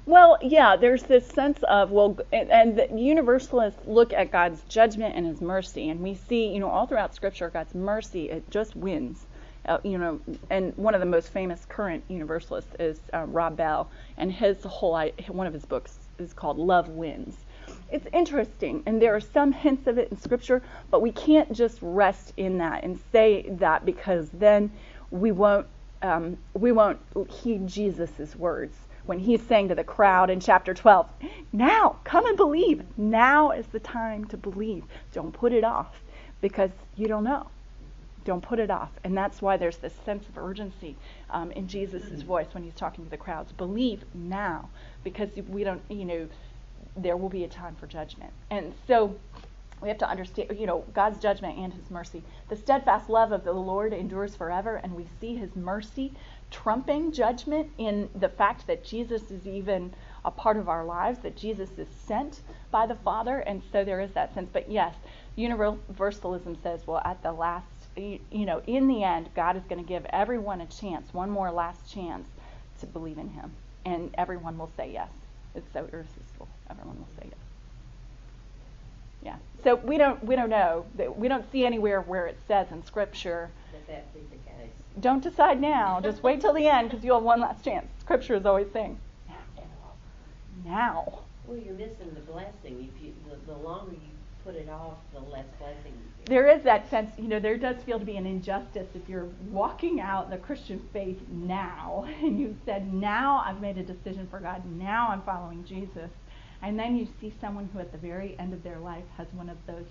Well, yeah, there's this sense of well, and, and the universalists look at God's judgment and His mercy, and we see, you know, all throughout Scripture, God's mercy it just wins. Uh, you know, and one of the most famous current universalists is uh, Rob Bell, and his whole one of his books is called Love Wins. It's interesting, and there are some hints of it in Scripture, but we can't just rest in that and say that because then we won't um, we won't heed Jesus' words when he's saying to the crowd in chapter 12, Now, come and believe. Now is the time to believe. Don't put it off because you don't know. Don't put it off. And that's why there's this sense of urgency um, in Jesus' voice when he's talking to the crowds. Believe now because we don't, you know, there will be a time for judgment. And so we have to understand, you know, God's judgment and his mercy. The steadfast love of the Lord endures forever, and we see his mercy trumping judgment in the fact that Jesus is even a part of our lives, that Jesus is sent by the Father, and so there is that sense. But yes, universalism says, well, at the last, you know, in the end, God is going to give everyone a chance, one more last chance to believe in him, and everyone will say yes. It's so irresistible. Everyone will say yes. Yeah. So we don't we don't know that we don't see anywhere where it says in Scripture That that be the case. don't decide now. Just wait till the end because you'll have one last chance. Scripture is always saying, now. now. Well, you're missing the blessing. If you, the, the longer you put it off, the less blessing you get. There is that sense, you know, there does feel to be an injustice if you're walking out the Christian faith now and you've said, now I've made a decision for God, now I'm following Jesus. And then you see someone who at the very end of their life has one of those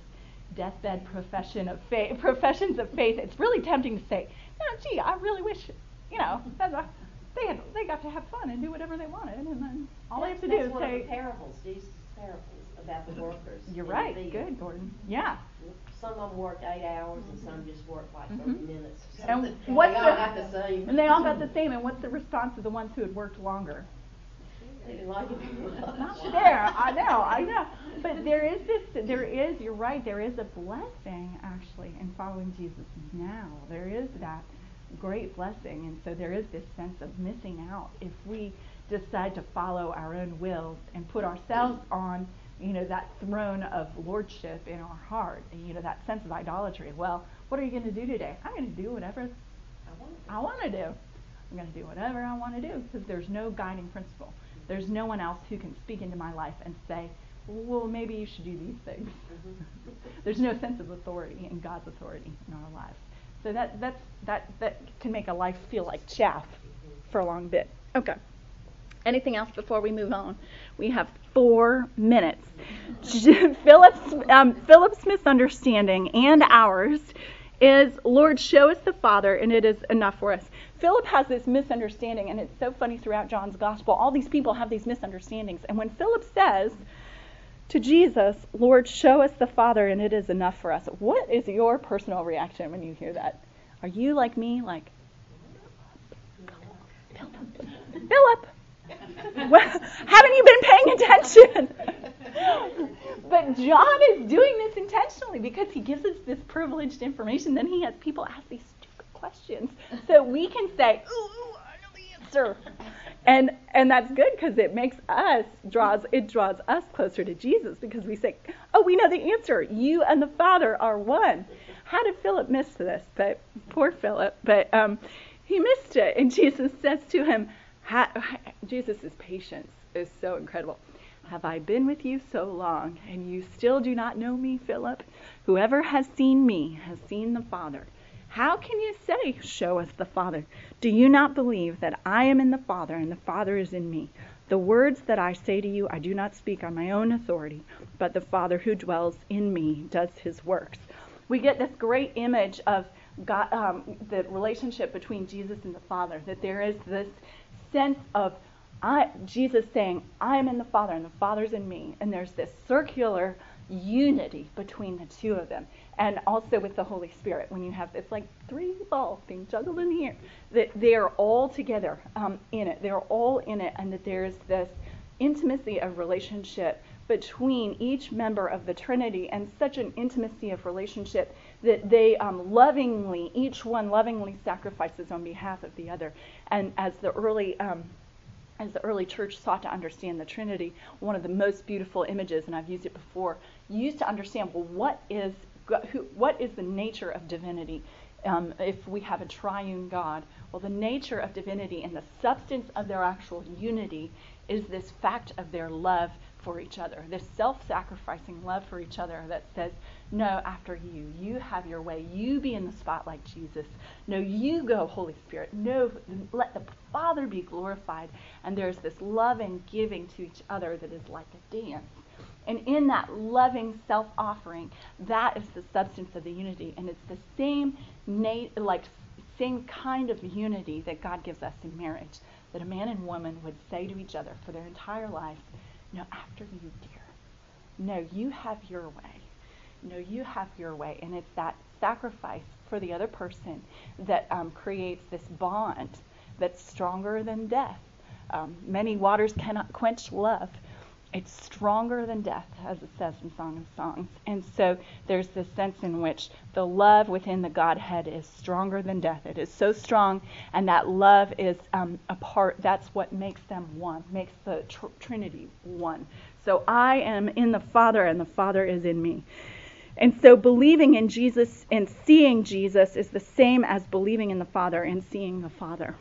deathbed profession of faith, professions of faith. It's really tempting to say, no, gee, I really wish, you know, that's a, they had, they got to have fun and do whatever they wanted, and then all they have to do That's is one of say, the parables, Jesus' parables about the workers. "You're right, good, Gordon, yeah." Some of them worked eight hours and some just worked like Mhm. thirty minutes or And what's They all the- got the same. And they all got the same. And what's the response of the ones who had worked longer? Like there. I know. I know. But there is this. There is. You're right. There is a blessing actually in following Jesus now. There is that great blessing, and so there is this sense of missing out if we decide to follow our own wills and put ourselves on, you know, that throne of lordship in our heart. And, you know, that sense of idolatry. Well, what are you going to do today? I'm going to do whatever I want to do. I'm going to do whatever I want to do because there's no guiding principle. There's no one else who can speak into my life and say, well, maybe you should do these things. Mhm. there's no sense of authority in God's authority in our lives. So that that's that that can make a life feel like chaff for a long bit. Okay. Anything else before we move on? We have four minutes. Philip's um, Philip's misunderstanding and ours is, Lord, show us the Father, and it is enough for us. Philip has this misunderstanding, and it's so funny throughout John's gospel. All these people have these misunderstandings, and when Philip says to Jesus, Lord, show us the Father, and it is enough for us. What is your personal reaction when you hear that? Are you like me, like Philip? Philip, well, haven't you been paying attention? but John is doing this intentionally because he gives us this privileged information. Then he has people ask these questions so we can say, "Ooh, I know the answer," and and that's good because it makes us draws it draws us closer to Jesus because we say, "Oh, we know the answer. You and the Father are one." How did Philip miss this? But poor Philip. But um, he missed it, and Jesus says to him, Jesus' patience is so incredible. Have I been with you so long, and you still do not know me, Philip? Whoever has seen me has seen the Father. How can you say, Show us the Father? Do you not believe that I am in the Father, and the Father is in me? The words that I say to you, I do not speak on my own authority, but the Father who dwells in me does his works. We get this great image of God, um, the relationship between Jesus and the Father, that there is this sense of I, Jesus saying, I am in the Father and the Father's in me. And there's this circular unity between the two of them. And also with the Holy Spirit, when you have it's like three balls being juggled in the air, that they're all together um, in it. They're all in it, and that there's this intimacy of relationship between each member of the Trinity, and such an intimacy of relationship that they um, lovingly, each one lovingly sacrifices on behalf of the other. And as the early um, as the early church sought to understand the Trinity, one of the most beautiful images, and I've used it before, used to understand well what is who, what is the nature of divinity. Um, if we have a triune God, well, the nature of divinity and the substance of their actual unity is this fact of their love for each other, this self sacrificing love for each other that says, No, after you, you have your way. You be in the spotlight, Jesus. No, you go, Holy Spirit. No, let the Father be glorified. And there's this loving giving to each other that is like a dance. And in that loving self offering, that is the substance of the unity. And it's the same, like, same kind of unity that God gives us in marriage, that a man and woman would say to each other for their entire life no, after you, dear. No, you have your way. No, you have your way. And it's that sacrifice for the other person that um, creates this bond that's stronger than death. Um, many waters cannot quench love. It's stronger than death, as it says in Song of Songs. And so there's this sense in which the love within the Godhead is stronger than death. It is so strong, and that love is um, a part, that's what makes them one, makes the tr- Trinity one. So I am in the Father, and the Father is in me. And so believing in Jesus and seeing Jesus is the same as believing in the Father and seeing the Father.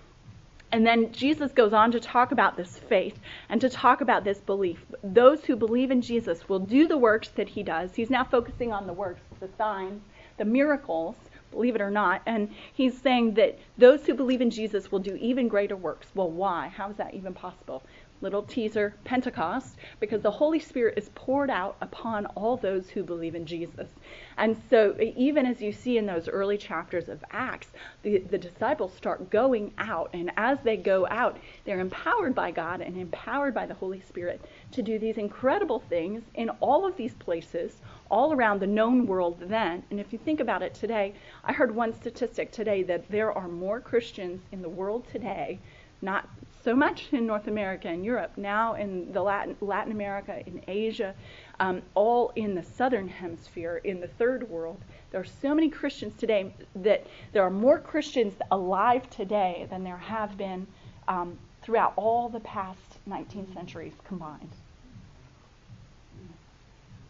And then Jesus goes on to talk about this faith and to talk about this belief. Those who believe in Jesus will do the works that he does. He's now focusing on the works, the signs, the miracles, believe it or not. And he's saying that those who believe in Jesus will do even greater works. Well, why? How is that even possible? Little teaser, Pentecost, because the Holy Spirit is poured out upon all those who believe in Jesus. And so, even as you see in those early chapters of Acts, the, the disciples start going out, and as they go out, they're empowered by God and empowered by the Holy Spirit to do these incredible things in all of these places, all around the known world then. And if you think about it today, I heard one statistic today that there are more Christians in the world today, not so much in North America and Europe, now in the Latin, Latin America, in Asia, um, all in the southern hemisphere, in the third world. There are so many Christians today that there are more Christians alive today than there have been um, throughout all the past 19 centuries combined.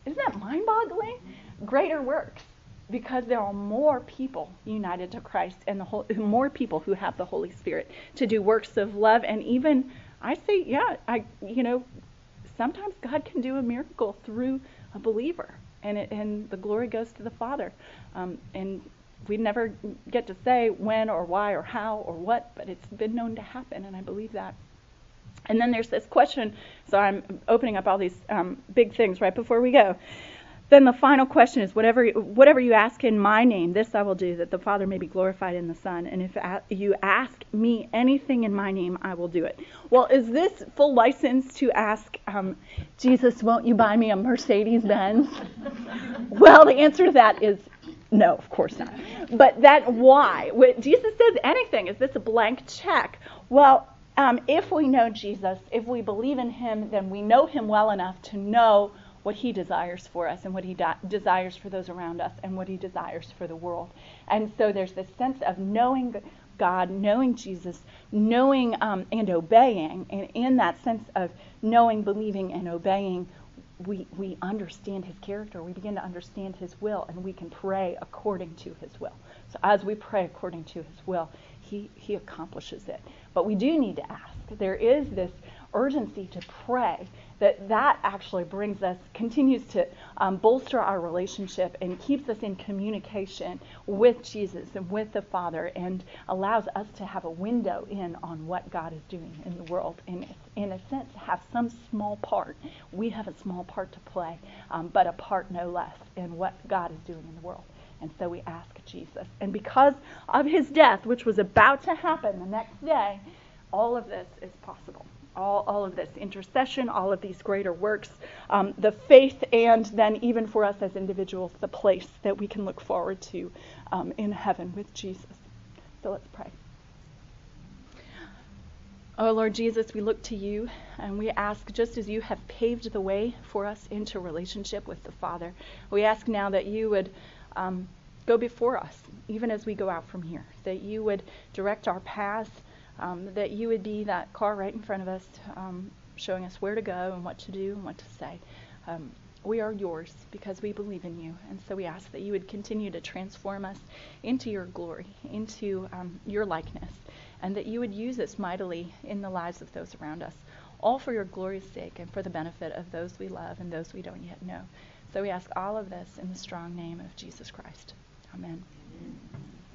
Isn't that mind boggling? Greater works because there are more people united to Christ and the whole, more people who have the Holy Spirit to do works of love and even I say yeah I you know sometimes God can do a miracle through a believer and it, and the glory goes to the Father um, and We never get to say when or why or how or what, but it's been known to happen, and I believe that. And then there's this question. So I'm opening up all these um, big things right before we go. Then the final question is whatever whatever you ask in my name, this I will do, that the Father may be glorified in the Son. And if you ask me anything in my name, I will do it. Well, is this full license to ask um, Jesus, won't you buy me a Mercedes Benz? well, the answer to that is no, of course not. But that why? When Jesus says anything, is this a blank check? Well, um, if we know Jesus, if we believe in Him, then we know Him well enough to know what he desires for us and what he de- desires for those around us and what he desires for the world. And so there's this sense of knowing God, knowing Jesus, knowing um, and obeying. And in that sense of knowing, believing, and obeying, we, we understand his character. We begin to understand his will, and we can pray according to his will. So as we pray according to his will, he, he accomplishes it. But we do need to ask. There is this urgency to pray that that actually brings us, continues to um, bolster our relationship and keeps us in communication with Jesus and with the Father and allows us to have a window in on what God is doing in the world. And in a sense, have some small part. We have a small part to play, um, but a part no less in what God is doing in the world. And so we ask Jesus. And because of his death, which was about to happen the next day, all of this is possible all, all of this intercession, all of these greater works, um, the faith, and then even for us as individuals, the place that we can look forward to um, in heaven with Jesus. So let's pray. Oh Lord Jesus, we look to you and we ask, just as you have paved the way for us into relationship with the Father, we ask now that you would um, go before us, even as we go out from here, that you would direct our paths um, that you would be that car right in front of us, um, showing us where to go and what to do and what to say. Um, we are yours because we believe in you. And so we ask that you would continue to transform us into your glory, into um, your likeness, and that you would use us mightily in the lives of those around us, all for your glory's sake and for the benefit of those we love and those we don't yet know. So we ask all of this in the strong name of Jesus Christ. Amen.